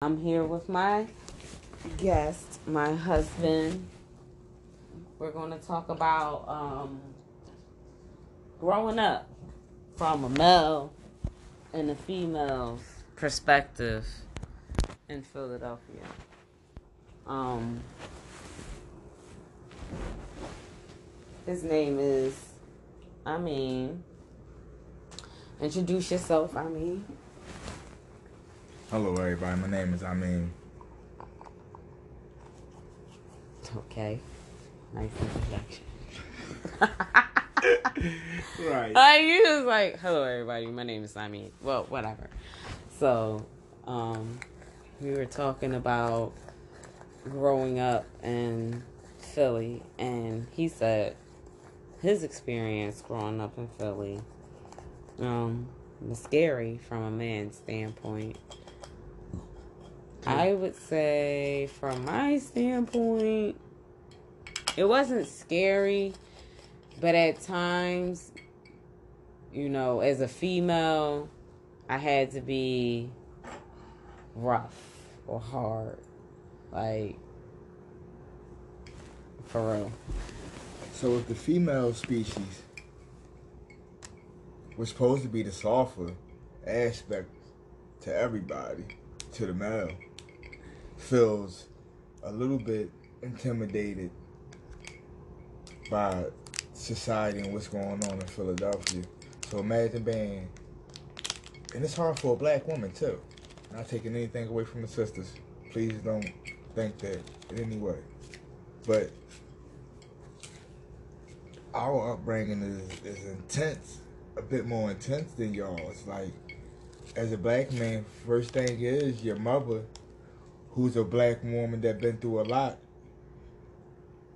I'm here with my guest, my husband. We're going to talk about um, growing up from a male and a female's perspective in Philadelphia. Um, his name is, I mean, introduce yourself, I mean. Hello, everybody. My name is Amin. Okay. Nice introduction. Right. Like you was like, "Hello, everybody. My name is Simon." Well, whatever. So, um, we were talking about growing up in Philly, and he said his experience growing up in Philly um was scary from a man's standpoint. I would say, from my standpoint, it wasn't scary, but at times, you know, as a female, I had to be rough or hard. Like, for real. So, if the female species was supposed to be the softer aspect to everybody, to the male, feels a little bit intimidated by society and what's going on in Philadelphia. So imagine being, and it's hard for a black woman too. Not taking anything away from the sisters. Please don't think that in any way. But our upbringing is, is intense, a bit more intense than y'all. It's like, as a black man, first thing is your mother, who's a black woman that been through a lot,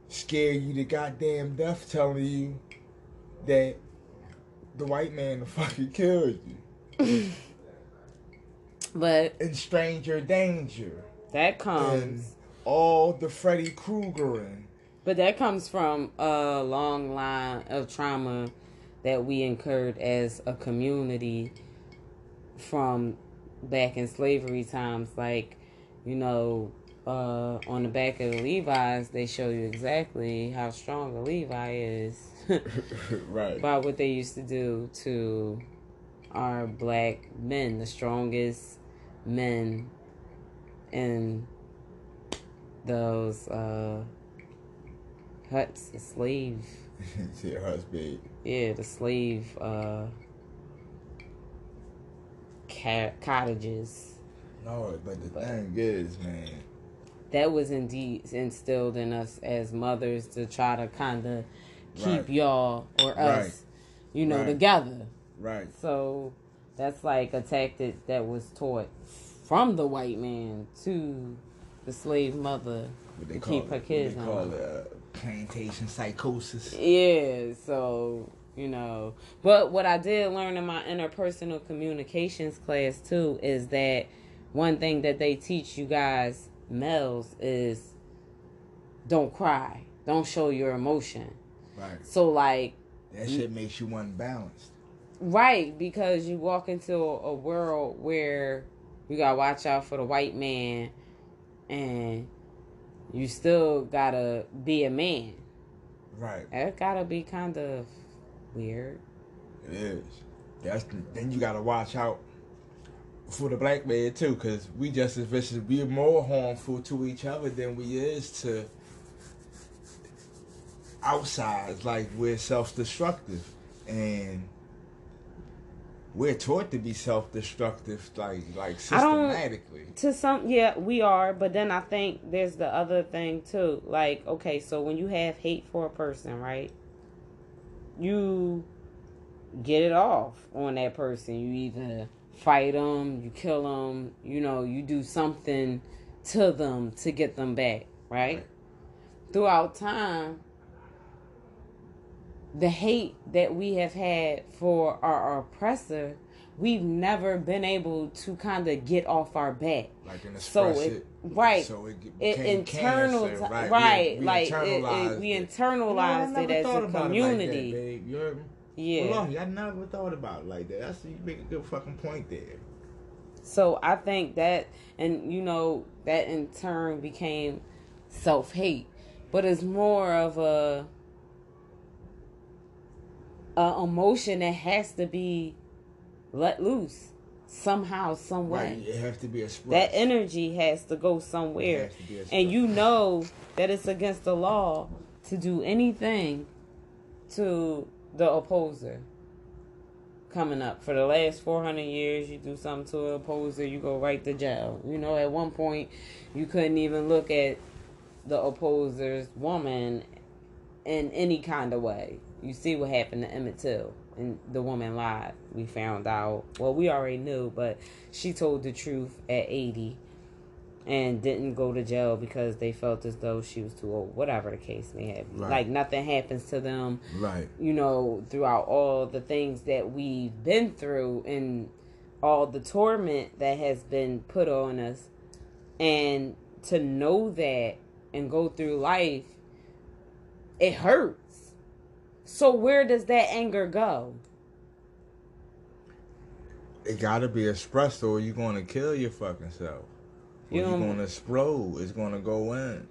scare you to goddamn death, telling you that the white man fucking killed you But in stranger danger that comes. and all the Freddy Kruegering. But that comes from a long line of trauma that we incurred as a community from back in slavery times. Like, you know, uh, on the back of the Levi's, they show you exactly how strong a Levi is right. by what they used to do to our black men, the strongest men in those uh, huts, the slave, See her husband. yeah, the slave uh, ca- cottages. No, but the But- thing is, man, That was indeed instilled in us as mothers to try to kind of keep Right. y'all or us, Right. you know, Right. together. right. So that's like a tactic that was taught from the white man to the slave mother to keep her what kids they on. call it, uh, plantation psychosis. Yeah, so you know, but what I did learn in my interpersonal communications class too is that one thing that they teach you guys males is don't cry, don't show your emotion. Right. So like That shit makes you unbalanced. Right, because you walk into a world where you gotta watch out for the white man and you still gotta be a man. Right. That gotta be kind of weird. It is. That's then you gotta watch out for the black man too, cause we just as vicious. We're more harmful to each other than we is to outsides. Like we're self-destructive, and we're taught to be self-destructive, like like systematically. To some, yeah, we are, but then I think there's the other thing too. Like, okay, so when you have hate for a person, right? You get it off on that person. You either fight them, you kill them, you know, you do something to them to get them back, right? Right. Throughout time, the hate that we have had for our oppressor, we've never been able to kind of get off our back. Like an So it- it, right. So it, It internal, cancer, right? right? We- we like it, internalized it, we internalized it as a community. it like that, community. babe. You heard yeah, Well, I never thought about it like that. That's you make a good fucking point there. So I think that, and you know, that in turn became self hate, but it's more of a, a emotion that has to be let loose somehow, some way. Right, it has to be expressed. That energy has to go somewhere, to and you know that it's against the law to do anything to the opposer coming up. For the last 400 years you do something to an opposer you go right to jail. You know at one point you couldn't even look at the opposer's woman in any kind of way. You see what happened to emmett till and the woman lied. We found out. Well we already knew but she told the truth at 80 and didn't go to jail because they felt as though she was too old whatever the case may have Right. like nothing happens to them Right. you know, throughout all the things that we've been through and all the torment that has been put on us. And to know that and go through life, it hurts. So, where does that anger go? It gotta be expressed or you're gonna kill your fucking self. Or You you're gonna explode. It's gonna go in.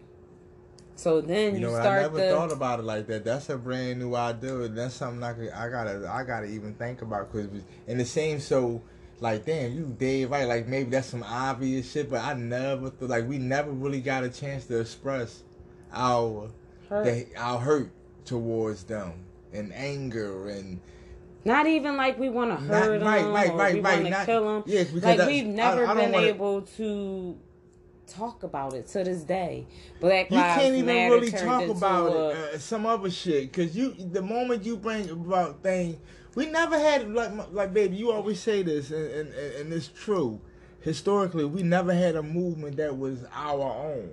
So then You you, know, I never the. thought about it like that. That's a brand new idea. That's something I could, I gotta, I gotta even think about. Cause and it seems so, like, damn, you dead right. Like maybe that's some obvious shit, but I never thought, like, we never really got a chance to express our, hurt. the, our hurt towards them and anger and Not even like we want to Not- hurt them right, right, or right, we right, want to kill them. yes, because like we've never I- I been wanna- able to talk about it to this day. Black You Lives can't even Matter really talk about a- it, uh, some other shit. Cause you, the moment you bring about things, we never had like, like baby. You always say this, and, and and it's true. Historically, we never had a movement that was our own.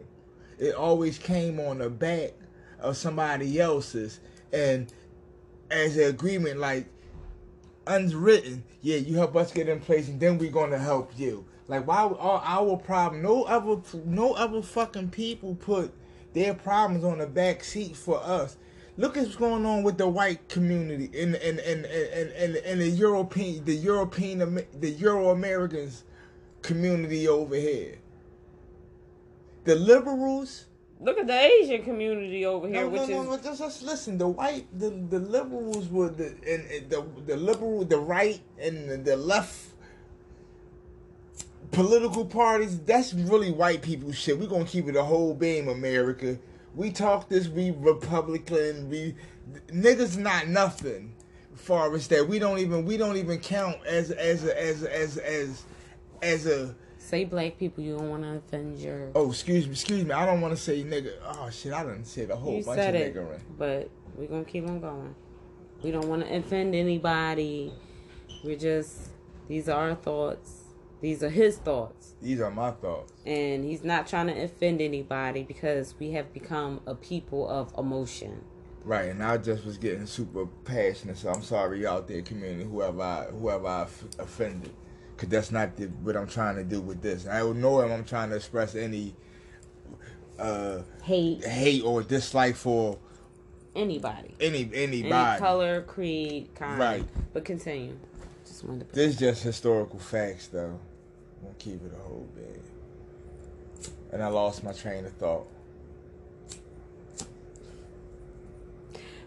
It always came on the back of somebody else's, and as an agreement, like unwritten. Yeah, you help us get in place, and then we're gonna help you. Like why our, our problem? No other, no other fucking people put their problems on the back seat for us. Look at what's going on with the white community in in in in, in, in the European, the European, the Euro Americans community over here. The liberals. Look at the Asian community over here, No, which no, no, is no, just, just listen. The white, the the liberals were the and, and the the liberal, the right, and the, the left political parties. That's really white people shit. We're gonna keep it a whole beam, America. We talk this. We Republican. We niggas not nothing. Far as that, we don't even we don't even count as as a, as a, as as as a say black people. You don't want to offend your. oh excuse me excuse me I don't want to say nigga oh shit I done said a whole you bunch said of it, nigga but we're gonna keep on going. We don't want to offend anybody. We're just these are our thoughts. These are his thoughts. These are my thoughts. and he's not trying to offend anybody because we have become a people of emotion. Right, and I just was getting super passionate, so I'm sorry out there, community, whoever I whoever I f- offended, because that's not the, what I'm trying to do with this. I don't know if I'm trying to express any uh, Hate hate or dislike for anybody, any any anybody. color, creed, kind. Right. But continue. Just wanted to. This just historical facts, though. I'm gonna keep it a whole bit. And I lost my train of thought.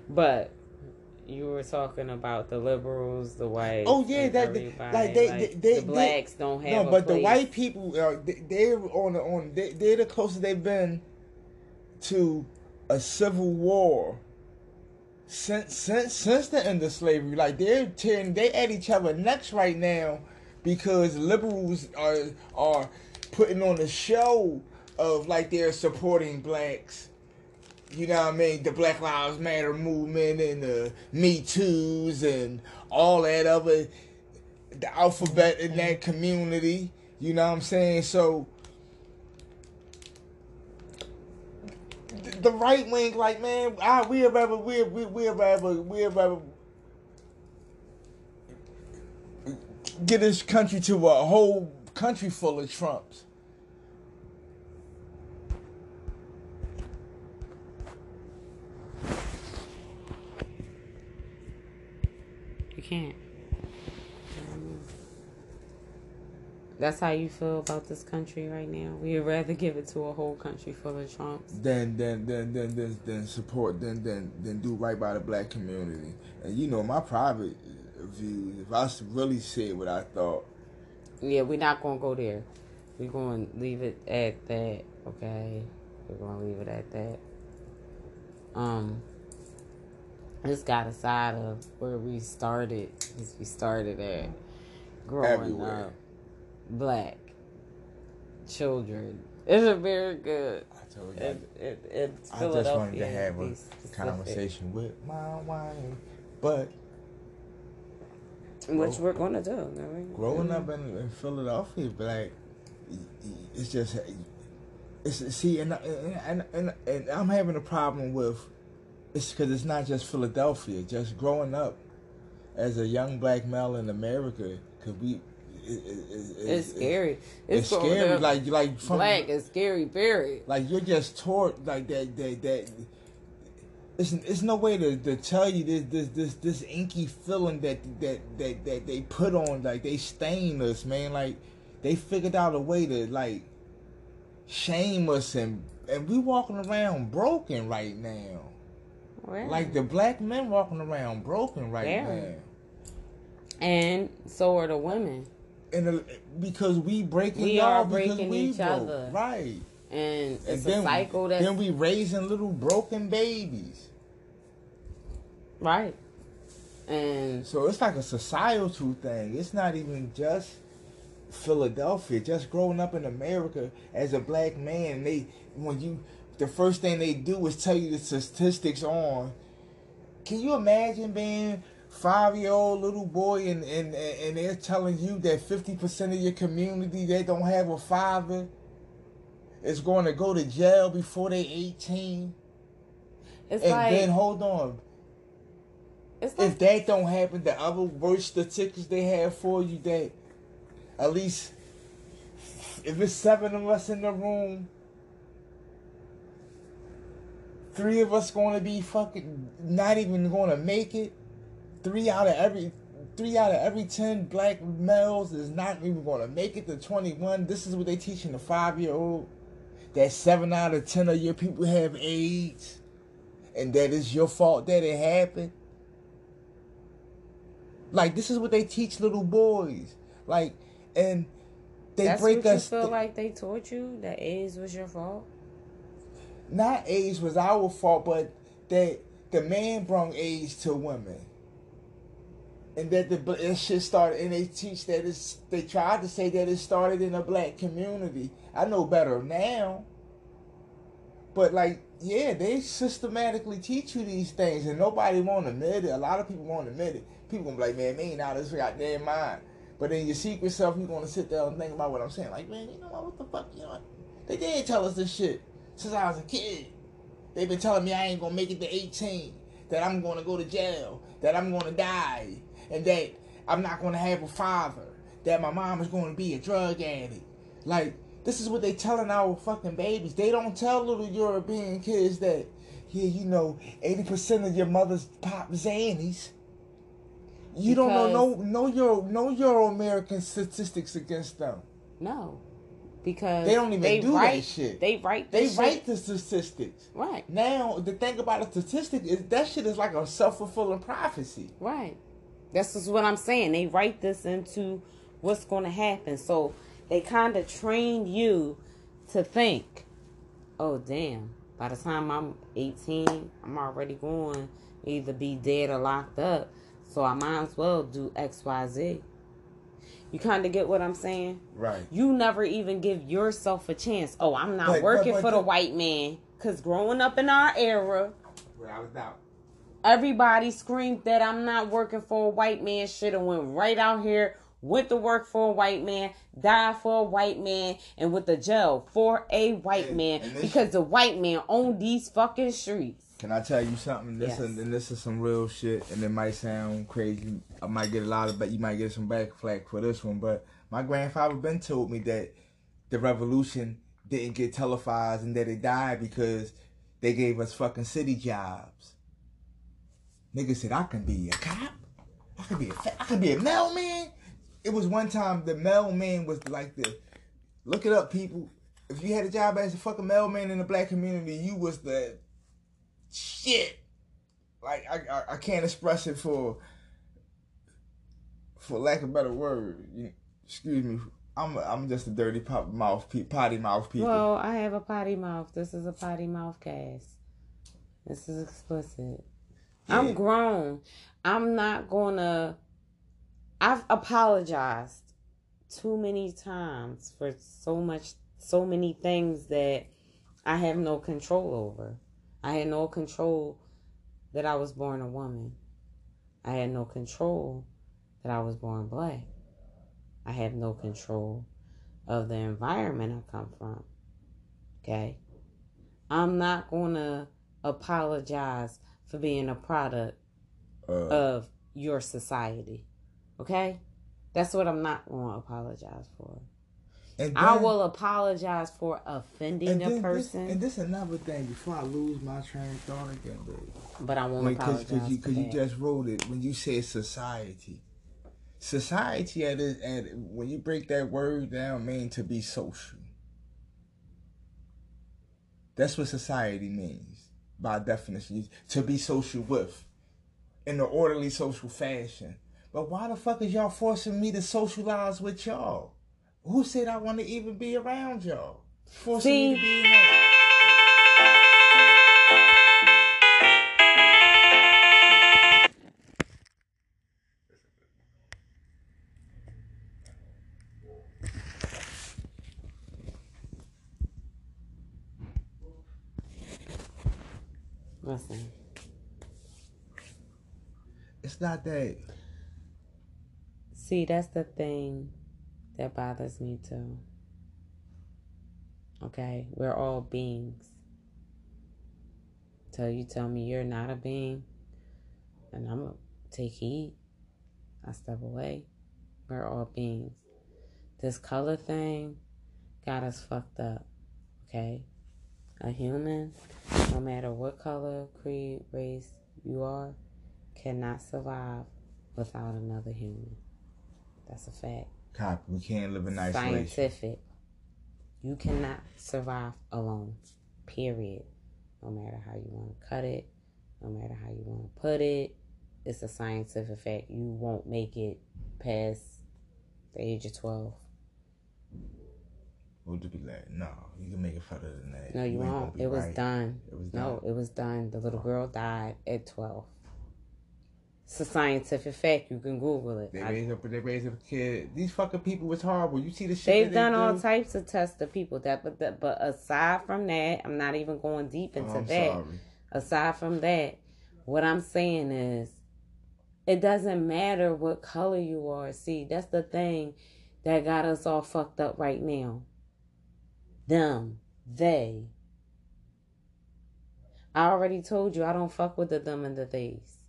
But you were talking about the liberals, the whites. Oh, yeah, that- like, they- they- they- the blacks don't have. No, a but the white people, uh, they, they're on the on. They, they're the closest they've been to a civil war since since since the end of slavery. Like they're tearing, they at each other necks right now because liberals are are putting on a show of like they're supporting blacks. You know what I mean? The Black Lives Matter movement and the Me Too's and all that other the alphabet in that community. You know what I'm saying? So the right wing, like man, I, we have ever, we have, we, have ever, we have ever, we have ever get this country to a whole country full of Trumps. You can't. That's how you feel about this country right now. We'd rather give it to a whole country full of Trumps. Then then then then then then support then then then do right by the black community. And you know my private views. If I really said what I thought, Yeah, we're not gonna go there. We're gonna leave it at that. Okay, we're gonna leave it at that. Um, this got aside of where we started. Because we started at growing Everywhere. up black children. It's a very good. I told you. It, it, it's I just wanted to have a conversation with my wife, but which we're gonna do. I mean, growing up in, in Philadelphia, black, it's just it's see, and and and, and I'm having a problem with it's because it's not just Philadelphia. Just growing up as a young black male in America, because we. It, it, it, it's scary. It's, growing scary. Like like from black is scary. Very like you're just taught like that that that it's, it's no way to, to tell you this this this this inky feeling that that that that they put on like they stain us man like they figured out a way to like shame us and and we walking around broken right now Well, like the black men walking around broken right Yeah. now and so are the women. and uh, because we breaking We y'all are because breaking each broke. other. right And and it's then a cycle that's then we raising little broken babies right. And So it's like a societal thing. It's not even just Philadelphia. Just growing up in America as a black man, they when you the first thing they do is tell you the statistics on. Can you imagine being five year old little boy and, and and they're telling you that fifty percent of your community they don't have a father is going to go to jail before they eighteen? it's And like then hold on, it's like if that don't happen, the other worst statistics they have for you that at least if it's seven of us in the room, three of us gonna be fucking not even gonna make it. Three out of every three out of every ten black males is not even gonna make it to twenty one. This is what they teaching the five year old. That seven out of ten of your people have AIDS and that it's your fault that it happened. Like this is what they teach little boys. Like and they that's break what us you feel th- like they taught you that AIDS was your fault. not AIDS was our fault, but that the man brought AIDS to women. And that the that shit started, and they teach that it's. They tried to say that it started in a black community. I know better now. But like, yeah, they systematically teach you these things, and nobody won't admit it. A lot of people won't admit it. People gonna be like, man, me ain't out of this goddamn mind. But in your secret self, you gonna sit there and think about what I'm saying. Like, man, you know what? What the fuck? You know what? They did tell us this shit since I was a kid. They've been telling me I ain't gonna make it to 18, that I'm gonna go to jail, that I'm gonna die, and that I'm not gonna have a father, that my mom is gonna be a drug addict. Like, this is what they telling our fucking babies. They don't tell little European kids that, yeah, you know, 80% of your mother's pop Xannies. You don't know no no Euro no Euro American statistics against them. No, because They don't even they do that write, shit. They write. They this write the statistics. Right, Now the thing about a statistic is that shit is like a self fulfilling prophecy. right. That's just what I'm saying. They write this into what's going to happen. So they kind of train you to think, oh damn. By the time I'm 18, I'm already going either be dead or locked up. So I might as well do X, Y, Z. You kind of get what I'm saying? Right. You never even give yourself a chance. Oh, I'm not But- working but- but for the the- white man. Because growing up in our era, Without a doubt. everybody screamed that I'm not working for a white man. Should have went right out here, went to work for a white man, died for a white man, and went to jail for a white And- man and because the white man owned these fucking streets. Can I tell you something? This Yes. is, and this is some real shit, and it might sound crazy. I might get a lot of, but you might get some back flack for this one. But my grandfather been told me that the revolution didn't get televised and that it died because they gave us fucking city jobs. Nigga said I can be a cop, I can be a, fa- I can be a mailman. it was one time the mailman was like the look it up, people. If you had a job as a fucking mailman in the black community, you was the shit. Like I, I, I can't express it for for lack of a better word. You, excuse me. I'm I'm just a dirty pop mouth potty mouth people. Well, I have a potty mouth. This is a potty mouth cast. This is explicit. Yeah. I'm grown. I'm not gonna. I've apologized too many times for so much, so many things that I have no control over. I had no control that I was born a woman. I had no control that I was born black. I have no control of the environment I come from. Okay? I'm not going to apologize for being a product uh, of your society. Okay? That's what I'm not going to apologize for. Then, I will apologize for offending a person. This, and this is another thing before I lose my train of thought again, baby. But I won't apologize because you, cause you just wrote it when you said society. Society at it, at when you break that word down, mean to be social. That's what society means by definition. To be social with, in an orderly social fashion. But why the fuck is y'all forcing me to socialize with y'all? Who said I want to even be around y'all? Forcing See? me to be in that. Listen. It's not that. See, that's the thing that bothers me too. Okay, we're all beings. Till you tell me you're not a being, and I'm gonna take heed. I step away. We're all beings. This color thing got us fucked up. Okay? A human, no matter what color, creed, race you are, cannot survive without another human. That's a fact. Copy. We can't live in isolation. Scientific. You cannot survive alone. Period. No matter how you want to cut it, no matter how you want to put it, it's a scientific fact. You won't make it past the age of 12. Would you be like, no, you can make it further than that. No, you, you won't. It was right. done. It was no, done. it was done. The little girl died at 12. It's a scientific fact. You can Google it. They raised up. They raised up a kid. These fucking people was horrible. You see the shit. They've done they all types of tests to people. That, but that, but aside from that, I'm not even going deep into oh, that. Sorry. Aside from that, what I'm saying is, it doesn't matter what color you are. See, that's the thing that got us all fucked up right now. Them, they. I already told you I don't fuck with the them and the theys.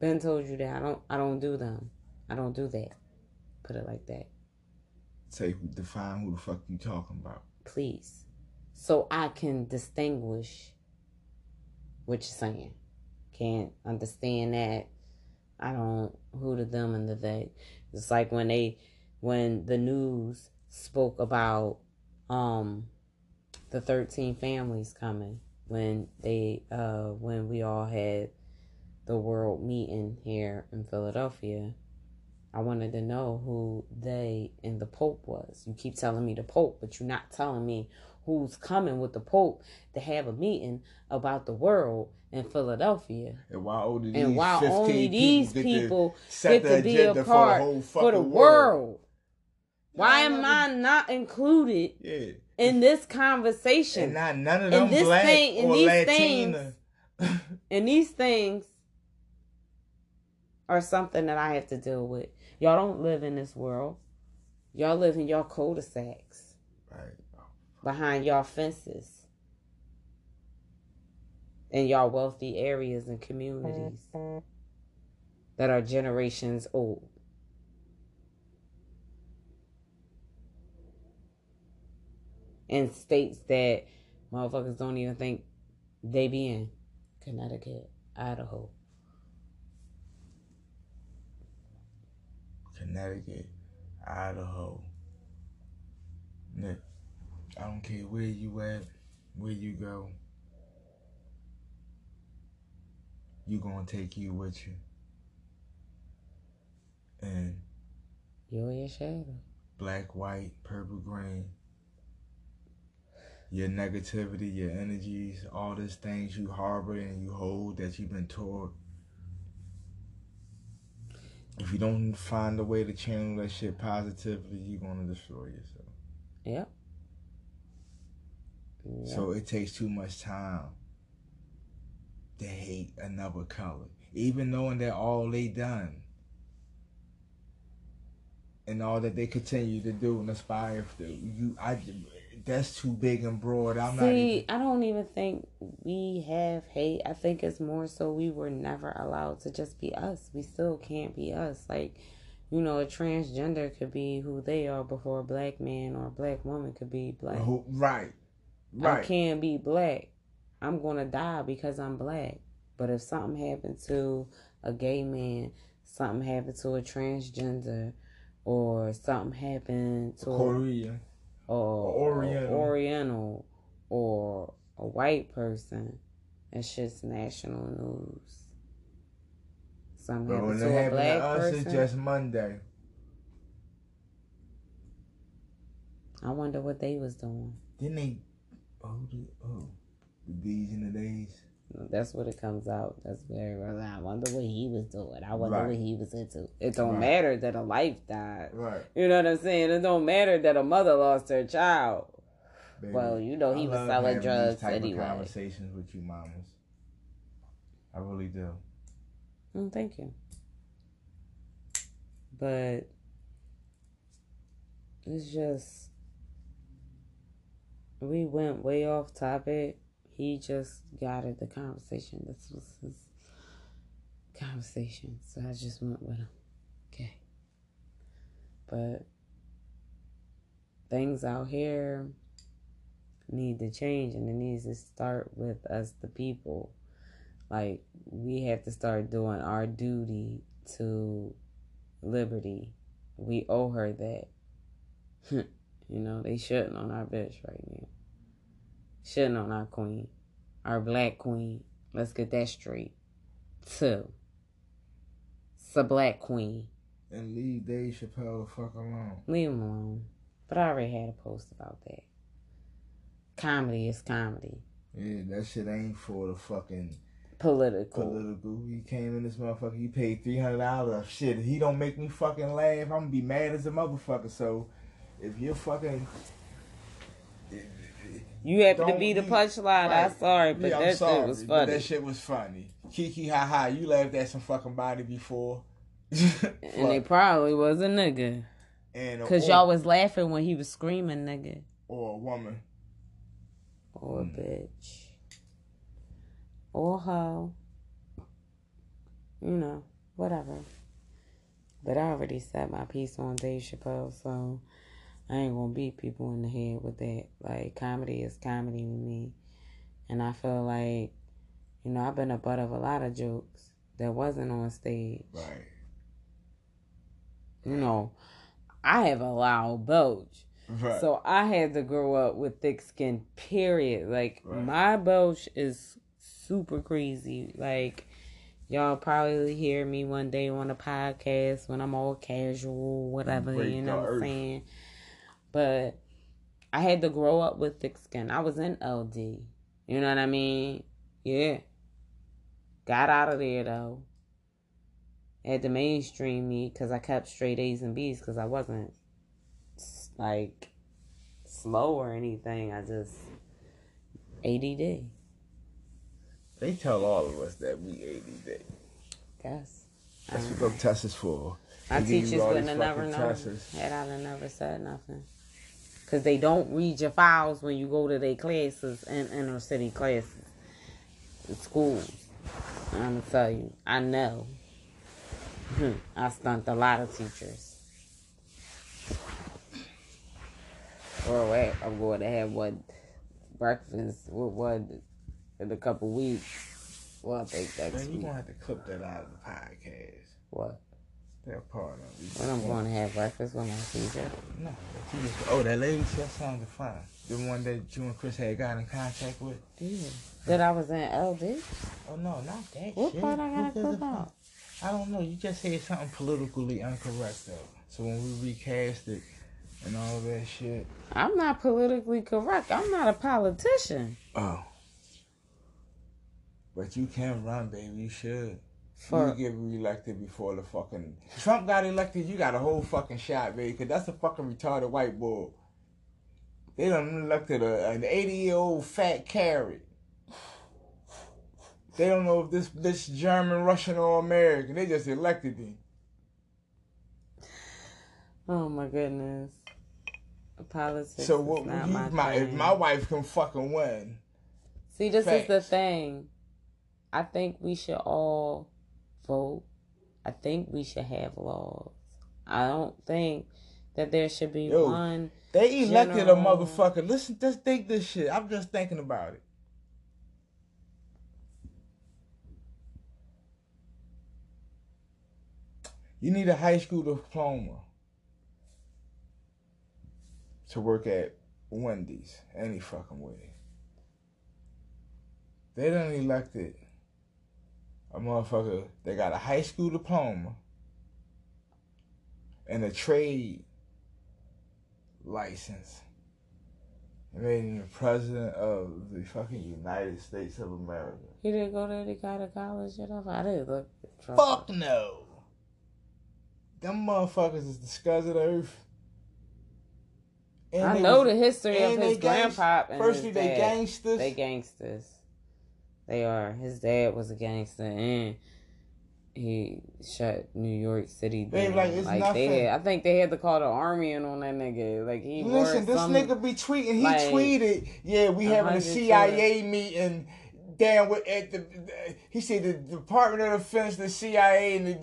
Ben told you that I don't I don't do them. I don't do that. Put it like that. Say define who the fuck you talking about. Please. So I can distinguish what you're saying. Can't understand that. I don't who the them and the they. It's like when they when the news spoke about um the 13 families coming when they uh when we all had the world meeting here in Philadelphia, I wanted to know who they and the Pope was. You keep telling me the Pope, but you're not telling me who's coming with the Pope to have a meeting about the world in Philadelphia. And why only these, and why only these people get to, get to be a part for the, for the world. world. Why am I not included yeah. in this conversation? And not none of them and this black thing, or these Latina. Things, and these things or something that I have to deal with. Y'all don't live in this world. Y'all live in y'all cul-de-sacs. Right. Behind y'all fences. In y'all wealthy areas and communities that are generations old. In states that motherfuckers don't even think they be in. Connecticut, Idaho, Connecticut, Idaho. Nick, I don't care where you at, where you go. You gonna take you with you. And You and your shadow. black, white, purple, green. Your negativity, your energies, all these things you harbor and you hold that you've been taught. If you don't find a way to channel that shit positively, you're gonna destroy yourself. Yep. Yep. So it takes too much time to hate another color, even knowing that all they done and all that they continue to do and aspire to. You, I, that's too big and broad. I'm not. See, Even, I don't even think we have hate. I think it's more so we were never allowed to just be us. We still can't be us. Like, you know, a transgender could be who they are before a black man or a black woman could be black. Who- right, I can't be black. I'm gonna die because I'm black. But if something happened to a gay man, something happened to a transgender, or something happened to a Korean. Or Oriental. or Oriental or a white person, it's just national news. Something But happened to a black to us, person. it's just Monday. I wonder what they was doing. Didn't they? Oh, the, oh, the D's and the days. That's what it comes out. That's very everyone's I wonder what he was doing. I wonder Right. what he was into. It don't Right. matter that a life died. Right. You know what I'm saying? It don't matter that a mother lost her child. Baby. Well, you know he I was selling drugs type of anyway. conversations with you, mamas. I really do. Mm, thank you. But it's just we went way off topic. He just guided the conversation. This was his conversation. So I just went with him. Okay. But things out here need to change and it needs to start with us the people like we have to start doing our duty to liberty we owe her that you know they shouldn't on our bitch right now shouldn't on our queen our black queen let's get that straight too it's a black queen And leave Dave Chappelle the fuck alone. leave him alone but i already had a post about that comedy is comedy Yeah, that shit ain't for the fucking political political. He came in this motherfucker. He paid three hundred dollars. Shit, if he don't make me fucking laugh, I'm gonna be mad as a motherfucker. So, if you're fucking, You happen to be the punchline. I'm sorry, but yeah, that sorry, shit was funny. that shit was funny. Kiki, ha ha, you laughed at some fucking body before. and it probably was a nigga. and Cause y'all was laughing when he was screaming nigga. or a woman. Or a Mm. bitch. Or a hoe. You know, whatever. But I already set my piece on Dave Chappelle, so I ain't gonna beat people in the head with that. Like comedy is comedy to me. And I feel like, you know, I've been a butt of a lot of jokes that wasn't on stage. Right. you know, I have a loud belch. Right. So I had to grow up with thick skin, period. Like, Right. my belch is super crazy. Like, y'all probably hear me one day on a podcast when I'm all casual, whatever, Break you know what I'm earth. But I had to grow up with thick skin. I was in LD. You know what I mean? Yeah. Got out of there, though had to mainstream me because I kept straight A's and B's because I wasn't like slow or anything. I just ADD. they tell all of us that we ADD. Guess. That's what uh-huh. them tests is for. My They teachers wouldn't have never known. Had I have never said nothing. Because they don't read your files when you go to their classes in inner city classes, in schools. I'm going to tell you. I know. I stunned a lot of teachers. Or wait, I'm going to have one breakfast with one in a couple weeks. Well, I think that's. Man, you week. gonna have to clip that out of the podcast. What? They're part of it. When I'm going to have breakfast with my teacher. No, that you oh, that lady, she sounded fine. The one that you and Chris had got in contact with. Yeah. That I was in LD. Oh no, not that What shit. part I gotta Who clip out? I don't know. You just said something politically incorrect though. So when we recast it and all that shit. I'm not politically correct. I'm not a politician. Oh. But you can run, baby. You should. For you get reelected before the fucking Trump got elected. You got a whole fucking shot, baby. Cause that's a fucking retarded white boy. They done elected a, an eighty year old fat carrot. They don't know if this this German, Russian, or American. They just elected him. oh my goodness, politics. So what? my, my, if my wife can fucking win, See, this is the thing. I think we should all vote. I think we should have laws. I don't think that there should be Yo. one. they elected General- a motherfucker. Listen, just think this shit. I'm just thinking about it. You need a high school diploma to work at Wendy's any fucking way. They done elected a motherfucker that got a high school diploma and a trade license. And made him the president of the fucking United States of America. He didn't go to any kind of college or whatever. I didn't look. at Fuck no. Them motherfuckers is the scuzz of the earth. And I know was- the history of his grandpa and Firstly, his they dad. gangsters. They gangsters. They are. His dad was a gangster, and he shut New York City down. Babe, like, it's they nothing. had, I think they had to call the army in on that nigga. Like he Listen, this some, nigga be tweeting. He like, tweeted, "Yeah, we having a CIA meeting down with at the." He said the Department of Defense, the CIA, and the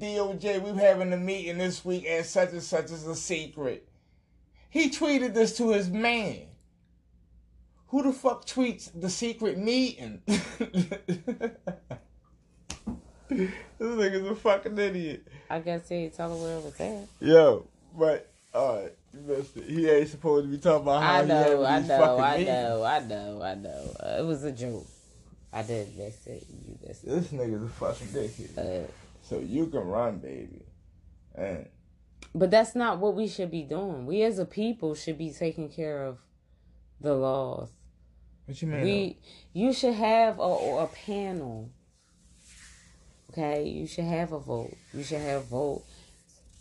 DOJ. We having a meeting this week at such and such as a secret. He tweeted this to his man. Who the fuck tweets the secret meeting? this nigga's a fucking idiot. I guess he tell her where it was at. Yo, but alright, listen, he ain't supposed to be talking about how I know, I know, I meetings. know, I know, I know. Uh, it was a joke. I did miss it. You missed it. This nigga's a fucking dickhead. Uh, So you can run, baby. And But that's not what we should be doing. We as a people should be taking care of the laws. what you mean? We you should have a, a panel. Okay, you should have a vote. You should have vote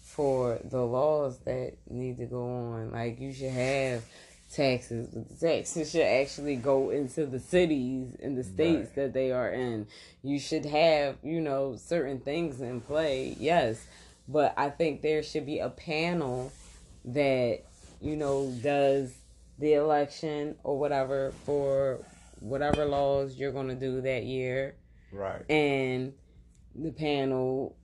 for the laws that need to go on. Like you should have taxes. But the taxes should actually go into the cities and the states Right. that they are in. You should have, you know, certain things in play. Yes. But I think there should be a panel that, you know, does the election or whatever for whatever laws you're going to do that year right. and the panel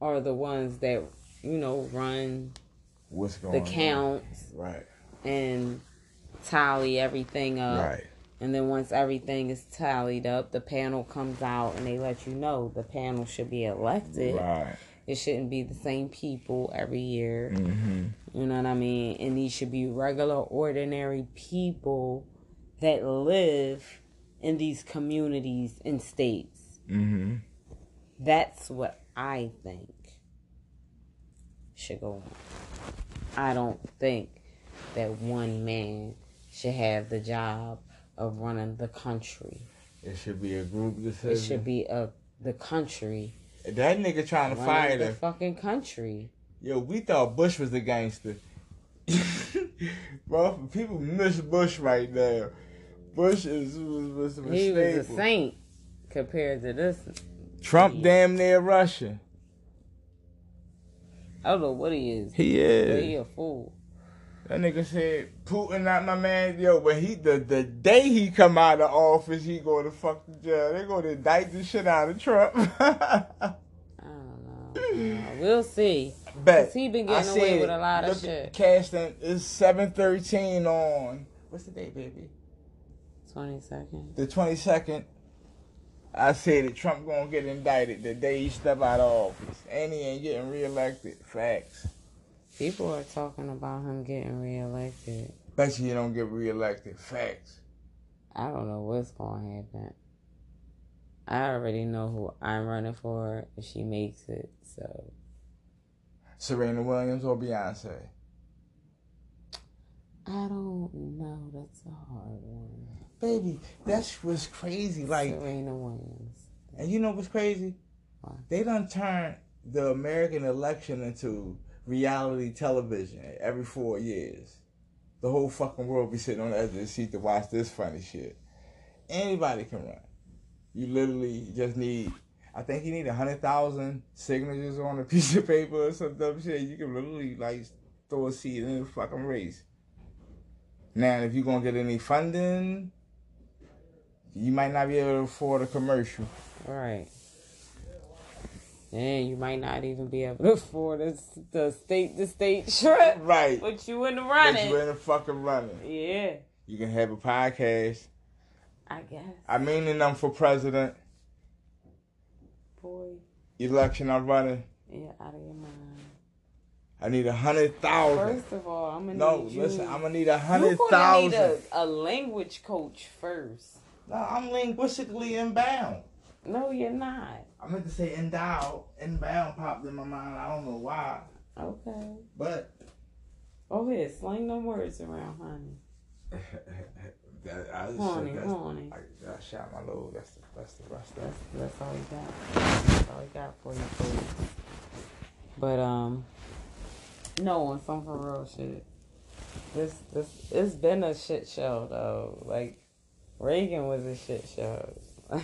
are the ones that you know run What's going the on? counts Right. and tally everything up Right. and then once everything is tallied up the panel comes out and they let you know the panel should be elected Right. It shouldn't be the same people every year Mm-hmm. you know what i mean and these should be regular ordinary people that live in these communities and states Mm-hmm. That's what I think should go on. I don't think that one man should have the job of running the country. It should be a group decision. It should be a the country That nigga trying to fire the them. fucking country. Yo, we thought Bush was a gangster. Bro, people miss Bush right now. Bush is was, was a He was a saint compared to this. Trump damn near Russia. I don't know what he is. He But is. he a fool. That nigga said Putin not my man. Yo, but he the the day he come out of office, he go to fuck the jail. They go to indict the shit out of Trump. I don't know. We'll see. But he been I getting away said, with a lot of shit. Casting is seven thirteen on what's the date, baby? Twenty second. The twenty second I said that Trump gonna get indicted the day he step out of office, and he ain't getting reelected. Facts. People are talking about him getting reelected. Bet you he don't get reelected. Facts. I don't know what's going to happen. I already know who I'm running for if she makes it. So Serena Williams or Beyonce. I don't know. That's a hard one. Baby, that's what's crazy. Like Serena Williams. And you know what's crazy? What? They done turned the American election into reality television every four years. The whole fucking world be sitting on the edge of the seat to watch this funny shit. Anybody can run. You literally just need, I think you need a hundred thousand signatures on a piece of paper or some dumb shit. You can literally like throw a seat in the fucking race. Now, if you're gonna get any funding, you might not be able to afford a commercial. Right. And you might not even be able to afford the, the state to state trip. Right. But you in the But running. you in the fucking running. Yeah. You can have a podcast. I guess. I mean, and I'm for president. Boy, Election I'm running. you're out of your mind. I need a hundred thousand. First of all, I'm gonna No, need you. listen, I'm gonna need a You're gonna need a, a language coach first. No, I'm linguistically inbound. No, you're not. I meant to say endowed. Inbound popped in my mind. I don't know why, Okay. but Go ahead, slang them words around, honey. that, I just that's, honey. I, I shot my load. That's the that's the rest of That's that's all you got. That's all you got for you folks. But um, no, on some for real shit. This this it's been a shit show though. Like Reagan was a shit show.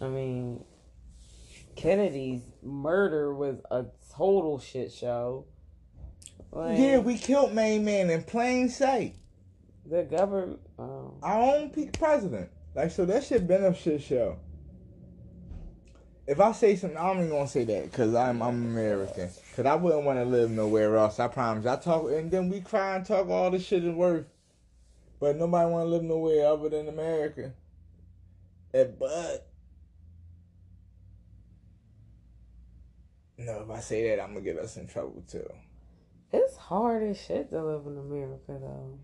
I mean, Kennedy's murder was a total shit show. Like, Yeah, we killed Main Man in plain sight. the government. Um, oh. our own pe- president. Like, so that shit been a shit show. If I say something, I'm even gonna say that because I'm I'm American. Because I wouldn't want to live nowhere else. I promise. I talk and then we cry and talk all the shit is worth, but nobody want to live nowhere other than America. And but no, if I say that, I'm gonna get us in trouble too. It's hard as shit to live in America though.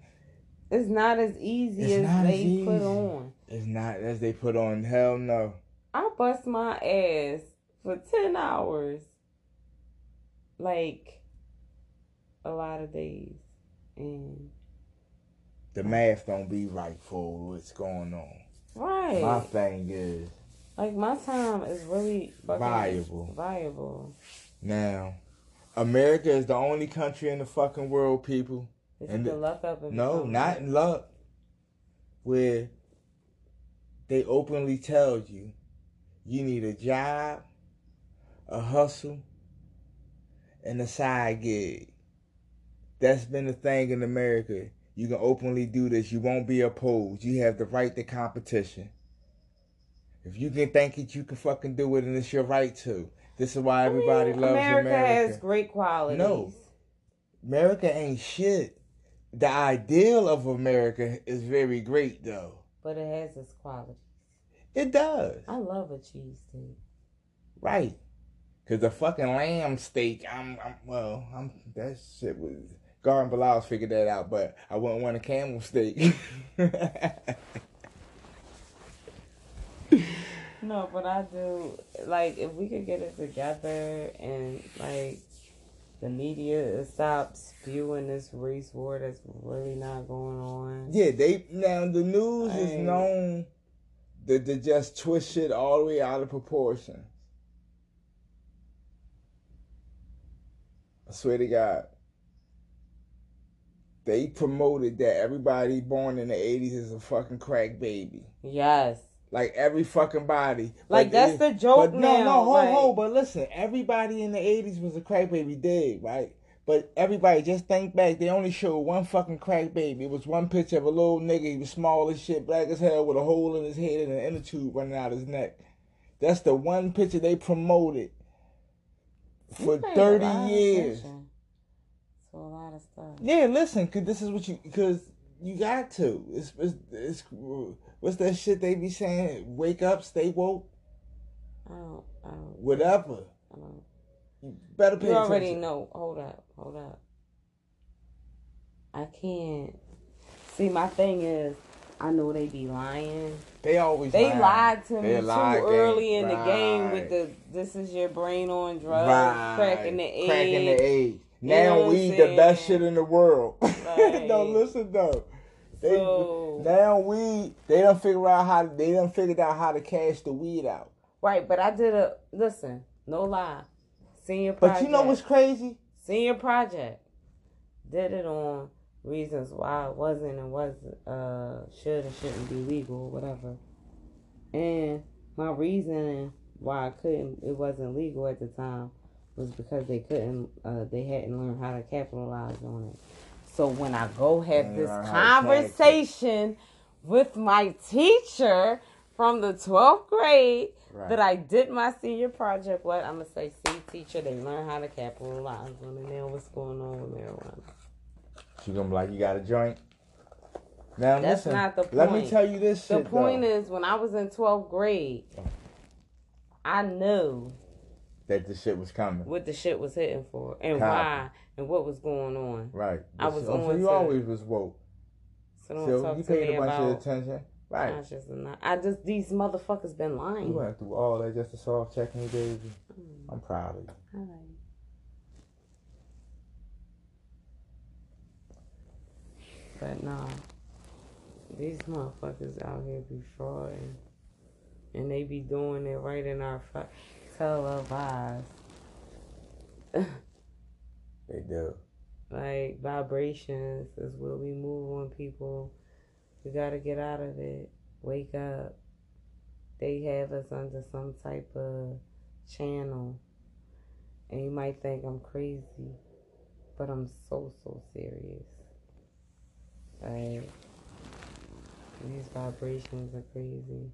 It's not as easy It's as they as put on. It's not as they put on. Hell no. I bust my ass for ten hours. Like a lot of days. And The math don't be right for what's going on. right. My thing is. Like my time is really Valuable. Valuable. Now, America is the only country in the fucking world, people. That And the- luck up No, not in luck. Where they openly tell you you need a job, a hustle, and a side gig. That's been the thing in America. You can openly do this. You won't be opposed. You have the right to competition. If you can think it, you can fucking do it, and it's your right to. This is why I mean, everybody loves America. America. has great qualities. No. America ain't shit. The ideal of America is very great, though. But it has its qualities. It does. I love a cheese steak. Right. Cause the fucking lamb steak, I'm, I'm well, I'm that shit was Garden Bilal figured that out, but I wouldn't want a camel steak. No, but I do like if we could get it together and like the media stop spewing this race war that's really not going on. yeah, they now the news is known to, to just twist shit all the way out of proportion. I swear to God. They promoted that everybody born in the 80s is a fucking crack baby. Yes. Like every fucking body. Like, But that's they- the joke But no, now, no, ho, like- ho. But listen, everybody in the 80s was a crack baby dig, right? But everybody, just think back. They only showed one fucking crack baby. It was one picture of a little nigga. He was small as shit, black as hell, with a hole in his head and an inner tube running out his neck. That's the one picture they promoted for You paid a 30 years. attention To a lot of stuff. Yeah, listen, cause this is what you, cause You got to. It's, it's, it's what's that shit they be saying? Wake up, stay woke. I don't. I don't. Whatever. I don't. You better pay You already know. Hold up. Hold up. I can't. See, my thing is, I know they be lying. They always They lying. lied to me They too lie game. early in the game with the "this is your brain on drugs, Right. cracking the egg." Cracking the egg. You Now we the best shit in the world. Right. no, listen though. They, So- now we they don't figure out how they done figured out how to cash the weed out. Right, but I did a listen. No lie, senior project. But you know what's crazy? senior project did it on reasons why it wasn't and was uh should and shouldn't be legal, whatever. And my reasoning why I couldn't, it wasn't legal at the time, was because they couldn't, uh, they hadn't learned how to capitalize on it. So when I go have this learn how to tax it. conversation with my teacher from the 12th grade Right. that I did my senior project, what I'm gonna say, see, teacher, they learn how to capitalize on it. Now, what's going on with marijuana? She gonna be like, you got a joint. Now That's listen, not the point. Let me tell you this The shit. point though, is, when I was in 12th grade, I knew that the shit was coming. what the shit was hitting for and Copy. why and what was going on. Right. I was so, so on you to- always was woke. So don't So talk you to paid me a bunch about of attention. Right. conscious or not. I just these motherfuckers been lying. You went through all that just to soft check me, baby. Mm, I'm proud of you. Like it. But nah, these motherfuckers out here be frauding, and they be doing it right in our fu- televised. They do. like vibrations is where we move on people. We gotta get out of it. Wake up. They have us under some type of channel. And you might think I'm crazy, but I'm so so serious. Like these vibrations are crazy.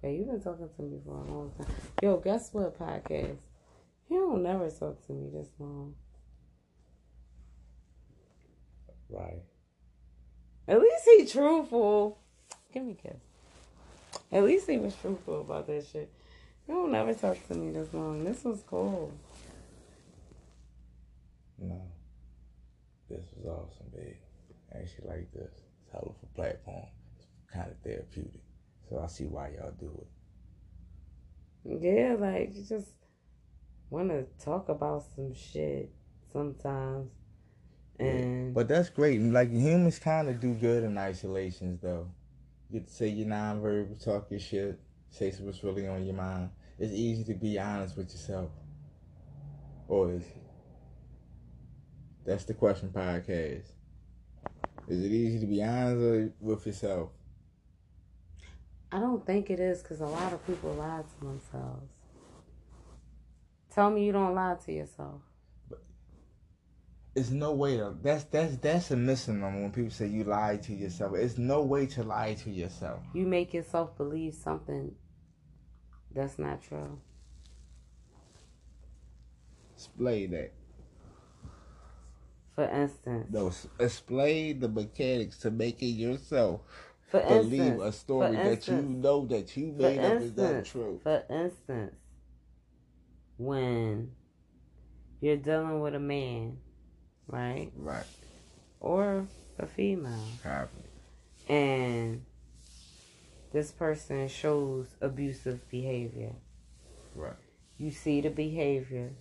Hey, you've been talking to me for a long time. Yo, guess what podcast? You don't never talk to me this long. Right. At least he truthful. Give me a kiss. At least he was truthful about that shit. You don't never talk to me this long. This was cool. No. This was awesome, babe. I actually like this. It's hell of a platform. It's kind of therapeutic. So I see why y'all do it. Yeah, like you just want to talk about some shit sometimes. And But that's great. Like humans kind of do good in isolations, though. You get to say your nonverbal, talk your shit, say what's really on your mind. It's easy to be honest with yourself. Or is it? That's the question podcast. Is it easy to be honest with yourself? I don't think it is because a lot of people lie to themselves. Tell me you don't lie to yourself. It's no way to that's that's that's a misnomer when people say you lie to yourself. It's no way to lie to yourself. You make yourself believe something that's not true. Explain that. For instance, No, explain the mechanics to making yourself for believe instance, a story for that you instance, know that you made up is not instance, true. For instance, when you're dealing with a man, right, Right. or a female, Copy. and this person shows abusive behavior, Right. you see the behavior,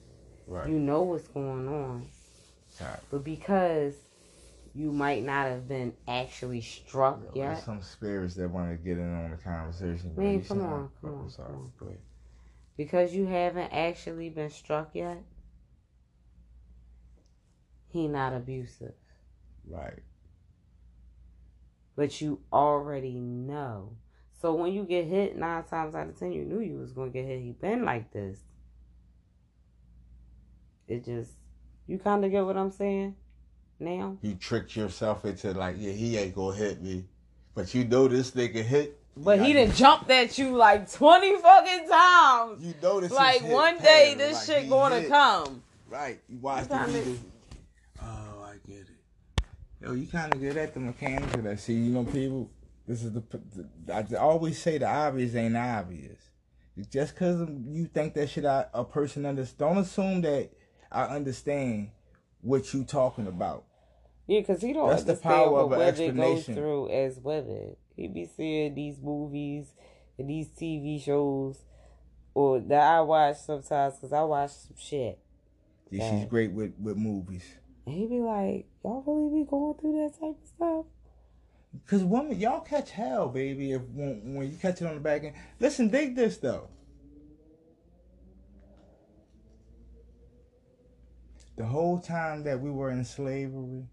Right. you know what's going on, Copy. but because you might not have been actually struck There's yet, some spirits that want to get in on the conversation. Man, come on, oh, come oh, on, sorry. come on. Go ahead. because you haven't actually been struck yet, he not abusive. Right. But you already know. So when you get hit nine times out of ten, you knew you was gonna get hit. He been like this. It just you kind of get what I'm saying now. You tricked yourself into like, yeah, he ain't gonna hit me, but you know this nigga hit. But he done jumped at you like twenty fucking times. You know this. Like one day pattern, this like shit gonna hit. come. Right. You watch the video. Oh, I get it. Yo, you kind of good at the mechanics of that. See, you know, people. This is the, the I always say the obvious ain't obvious. Just because you think that shit I, a person understands, don't assume that I understand what you talking about. Yeah, because he don't That's understand the power what of women go through as women. He be seeing these movies and these TV shows, or that I watch sometimes because I watch some shit. Yeah, she's great with with movies. He be like, y'all really be going through that type of stuff? Cause women, y'all catch hell, baby. If when, when you catch it on the back end. Listen, dig this though. The whole time that we were in slavery,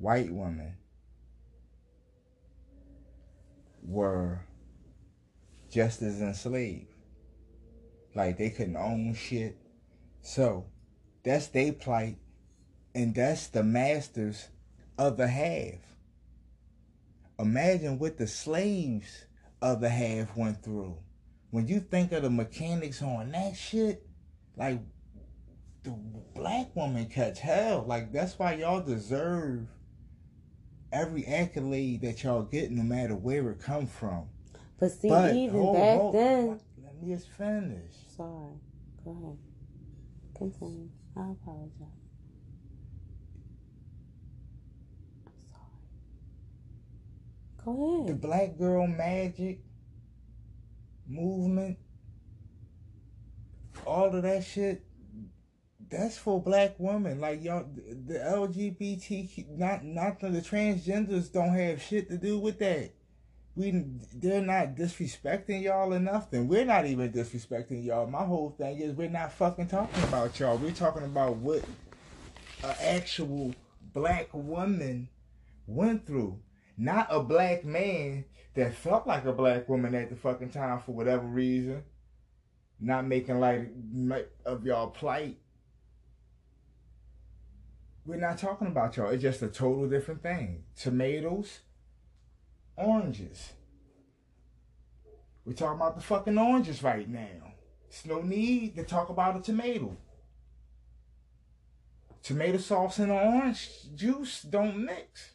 white women were just as enslaved. Like they couldn't own shit. So that's their plight and that's the master's other half. Imagine what the slaves of the half went through. When you think of the mechanics on that shit, like the black woman catch hell. Like that's why y'all deserve every accolade that y'all get, no matter where it come from. But see, but, even hold, back hold, then. Let me just finish. Sorry. Go ahead. Continue. I apologize. Sorry. Go ahead. The black girl magic movement, all of that shit, that's for black women. Like y'all, the LGBTQ, not not the, the transgenders don't have shit to do with that. We they're not disrespecting y'all enough. Then we're not even disrespecting y'all. My whole thing is we're not fucking talking about y'all. We're talking about what an actual black woman went through not a black man that felt like a black woman at the fucking time for whatever reason. Not making light of y'all plight. We're not talking about y'all. It's just a total different thing. Tomatoes, oranges. We're talking about the fucking oranges right now. There's no need to talk about a tomato. Tomato sauce and orange juice don't mix.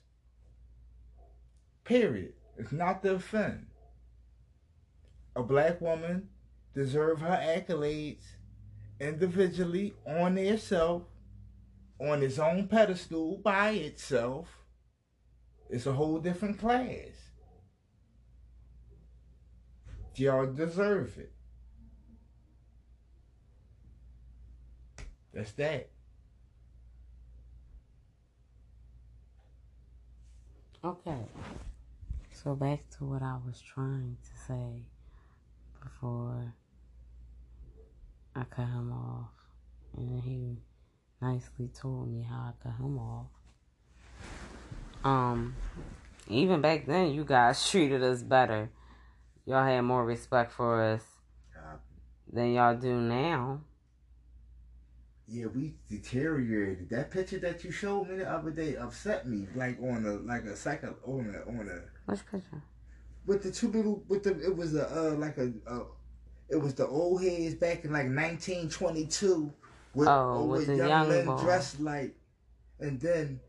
Period. It's not to offend. A black woman deserve her accolades individually on itself, on its own pedestal by itself. It's a whole different class. Y'all deserve it. That's that. Okay. So back to what I was trying to say before I cut him off. And he nicely told me how I cut him off. Um, even back then, you guys treated us better. Y'all had more respect for us than y'all do now. Yeah, we deteriorated. That picture that you showed me the other day upset me. Like on a like a cycle on a on a which picture? With the two little with the it was a uh like a uh it was the old heads back in like nineteen twenty two with, oh, with, with young, young men dressed like and then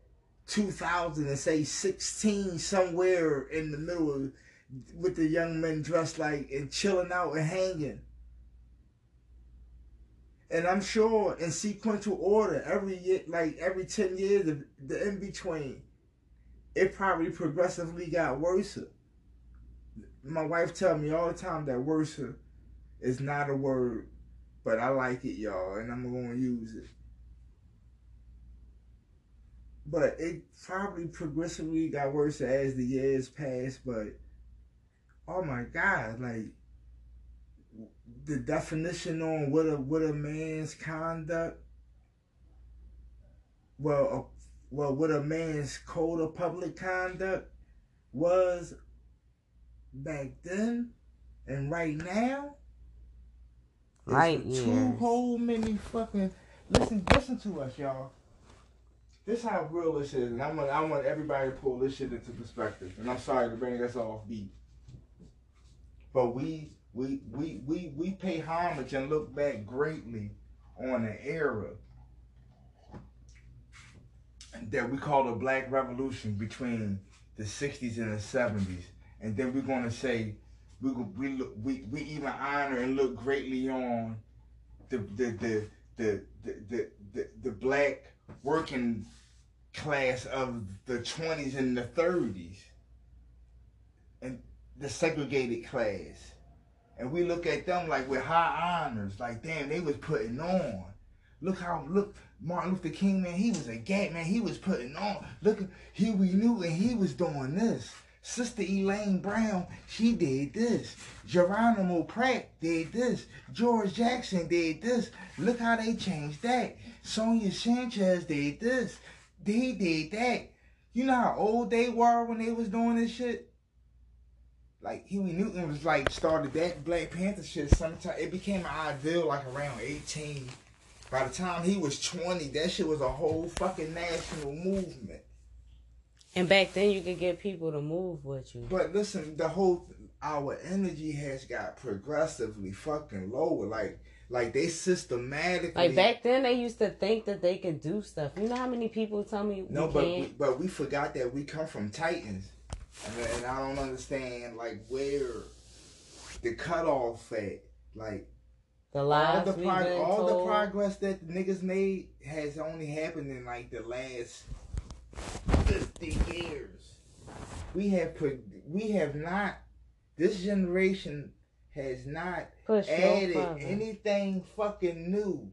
two thousand and say sixteen somewhere in the middle of, with the young men dressed like and chilling out and hanging. And I'm sure in sequential order, every year, like every 10 years, the, the in between, it probably progressively got worse. My wife tell me all the time that worse is not a word, but I like it, y'all, and I'm going to use it. But it probably progressively got worse as the years passed, but oh my God, like the definition on what a what a man's conduct well a, well what a man's code of public conduct was back then and right now right two whole many fucking listen listen to us y'all. This how real this is and I want I want everybody to pull this shit into perspective and I'm sorry to bring us off beat. But we we we we we pay homage and look back greatly on an era that we call the Black Revolution between the '60s and the '70s, and then we're gonna say we we look, we honor and look greatly on the the the the the the, the, the black working class of the 20s and the 30s and the segregated class. And we look at them like with high honors like damn they was putting on. Look how look martin luther king man he was a gay man. He was putting on. Look he we knew newton he was doing this Sister Elaine Brown, she did this. Geronimo Pratt did this. George Jackson did this. Look how they changed that. Sonia Sanchez did this. They did that. You know how old they were when they was doing this shit? Like Huey Newton was like started that Black Panther shit sometime it became an ideal like around 18. By the time he was 20, that shit was a whole fucking national movement. And back then, you could get people to move with you. But listen, the whole our energy has got progressively fucking lower. Like, like they systematically. Like back then, they used to think that they could do stuff. You know how many people tell me no, but we, but we forgot that we come from titans, and, and I don't understand like where the cutoff at. Like the lives all the prog- all the progress that the niggas made has only happened in like the last 50 years. We have put, we have not, this generation has not Push added anything fucking new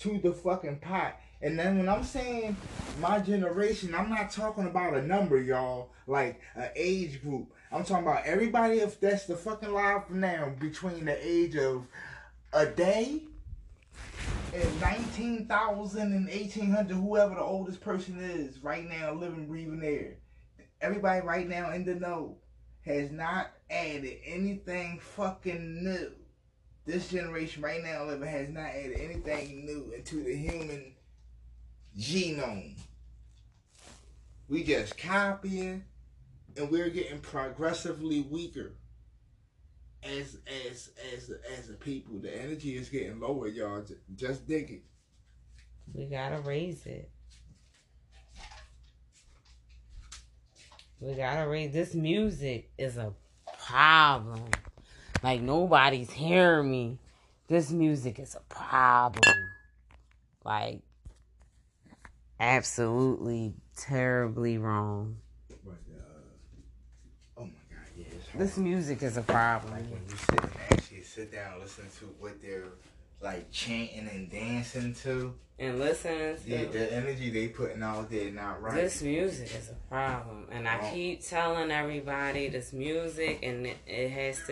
to the fucking pot. And then when I'm saying my generation, I'm not talking about a number, y'all, like an age group. I'm talking about everybody if that's the fucking live now between the age of a day and 19,000 and 1800, whoever the oldest person is right now living, breathing air, Everybody right now in the know has not added anything fucking new. This generation right now living has not added anything new into the human genome. We just copying and we're getting progressively weaker as as as as a people. The energy is getting lower, y'all. Just dig it. We gotta raise it. We gotta raise this music is a problem. Like nobody's hearing me. This music is a problem. Like absolutely terribly wrong. This music is a problem. Like when you sit and actually sit down and listen to what they're like chanting and dancing to. And listen Yeah, the energy they putting out there not right. This music is a problem. And I oh. keep telling everybody this music and it, it has to